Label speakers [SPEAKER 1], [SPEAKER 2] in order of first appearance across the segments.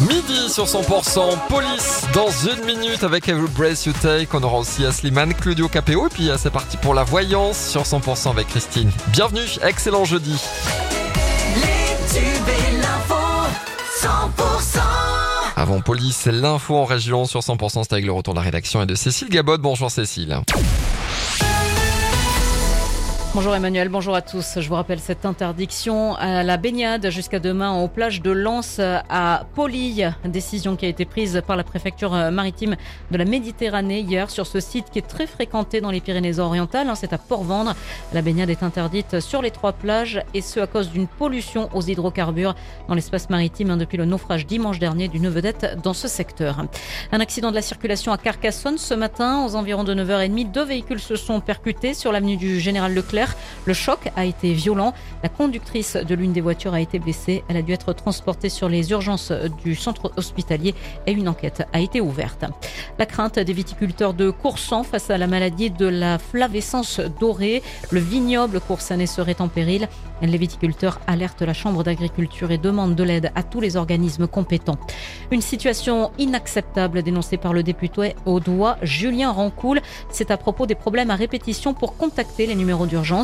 [SPEAKER 1] Midi sur 100%, police dans une minute avec Every Breath You Take. On aura aussi Asliman, Claudio Capéo. Et puis c'est parti pour la voyance sur 100% avec Christine. Bienvenue, excellent jeudi. Avant police, l'info en région sur 100%, c'est avec le retour de la rédaction et de Cécile Gabot. Bonjour Cécile.
[SPEAKER 2] Bonjour Emmanuel, bonjour à tous. Je vous rappelle cette interdiction à la baignade jusqu'à demain aux plages de Lens à Poly. Décision qui a été prise par la préfecture maritime de la Méditerranée hier sur ce site qui est très fréquenté dans les Pyrénées-Orientales. C'est à Port-Vendre. La baignade est interdite sur les trois plages et ce à cause d'une pollution aux hydrocarbures dans l'espace maritime hein, depuis le naufrage dimanche dernier d'une vedette dans ce secteur. Un accident de la circulation à Carcassonne ce matin aux environs de 9h30. Deux véhicules se sont percutés sur l'avenue du Général Leclerc. Le choc a été violent. La conductrice de l'une des voitures a été blessée. Elle a dû être transportée sur les urgences du centre hospitalier et une enquête a été ouverte. La crainte des viticulteurs de Coursan face à la maladie de la flavescence dorée. Le vignoble coursanais serait en péril. Les viticulteurs alertent la Chambre d'agriculture et demandent de l'aide à tous les organismes compétents. Une situation inacceptable dénoncée par le député au doigt Julien Rancoul. C'est à propos des problèmes à répétition pour contacter les numéros d'urgence.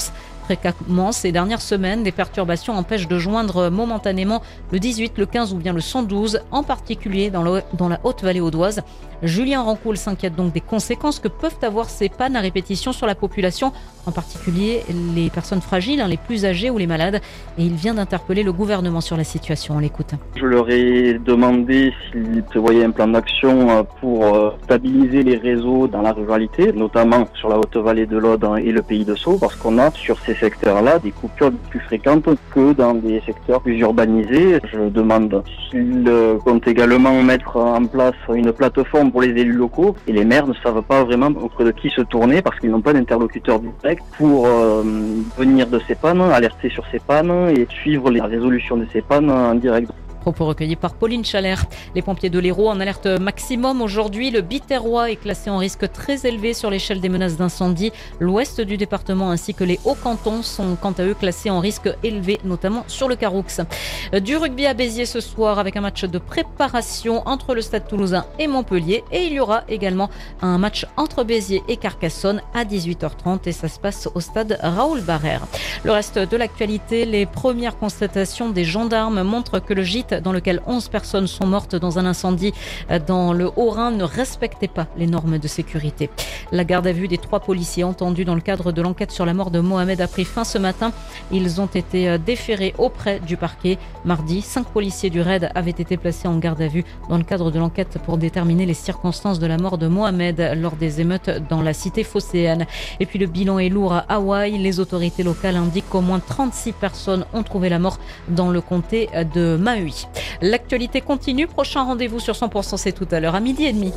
[SPEAKER 2] Fréquemment, ces dernières semaines, des perturbations empêchent de joindre momentanément le 18, le 15 ou bien le 112, en particulier dans, dans la Haute-Vallée audoise. Julien Rancoul s'inquiète donc des conséquences que peuvent avoir ces pannes à répétition sur la population, en particulier les personnes fragiles, hein, les plus âgées ou les malades. Et il vient d'interpeller le gouvernement sur la situation. On l'écoute.
[SPEAKER 3] Je leur ai demandé s'ils prévoyaient un plan d'action euh, pour euh, stabiliser les réseaux dans la ruralité, notamment sur la Haute-Vallée de l'Aude et le pays de Sceaux, parce qu'on a sur ces secteurs-là des coupures plus fréquentes que dans des secteurs plus urbanisés. Je demande s'ils euh, comptent également mettre en place une plateforme pour les élus locaux et les maires ne savent pas vraiment auprès de qui se tourner parce qu'ils n'ont pas d'interlocuteur direct pour euh, venir de ces pannes, alerter sur ces pannes et suivre la résolution de ces pannes en direct.
[SPEAKER 2] Propos recueillis par Pauline Chalère. Les pompiers de l'Hérault en alerte maximum aujourd'hui. Le Biterrois est classé en risque très élevé sur l'échelle des menaces d'incendie. L'ouest du département ainsi que les hauts cantons sont quant à eux classés en risque élevé, notamment sur le Caroux. Du rugby à Béziers ce soir avec un match de préparation entre le Stade toulousain et Montpellier. Et il y aura également un match entre Béziers et Carcassonne à 18h30 et ça se passe au stade Raoul Barrère. Le reste de l'actualité, les premières constatations des gendarmes montrent que le gîte dans lequel 11 personnes sont mortes dans un incendie dans le Haut-Rhin ne respectait pas les normes de sécurité. La garde à vue des trois policiers entendus dans le cadre de l'enquête sur la mort de Mohamed a pris fin ce matin. Ils ont été déférés auprès du parquet. Mardi, cinq policiers du RAID avaient été placés en garde à vue dans le cadre de l'enquête pour déterminer les circonstances de la mort de Mohamed lors des émeutes dans la cité phocéenne. Et puis le bilan est lourd à Hawaï. Les autorités locales indiquent qu'au moins 36 personnes ont trouvé la mort dans le comté de Maui. L'actualité continue. Prochain rendez-vous sur 100%, c'est tout à l'heure à midi et demi.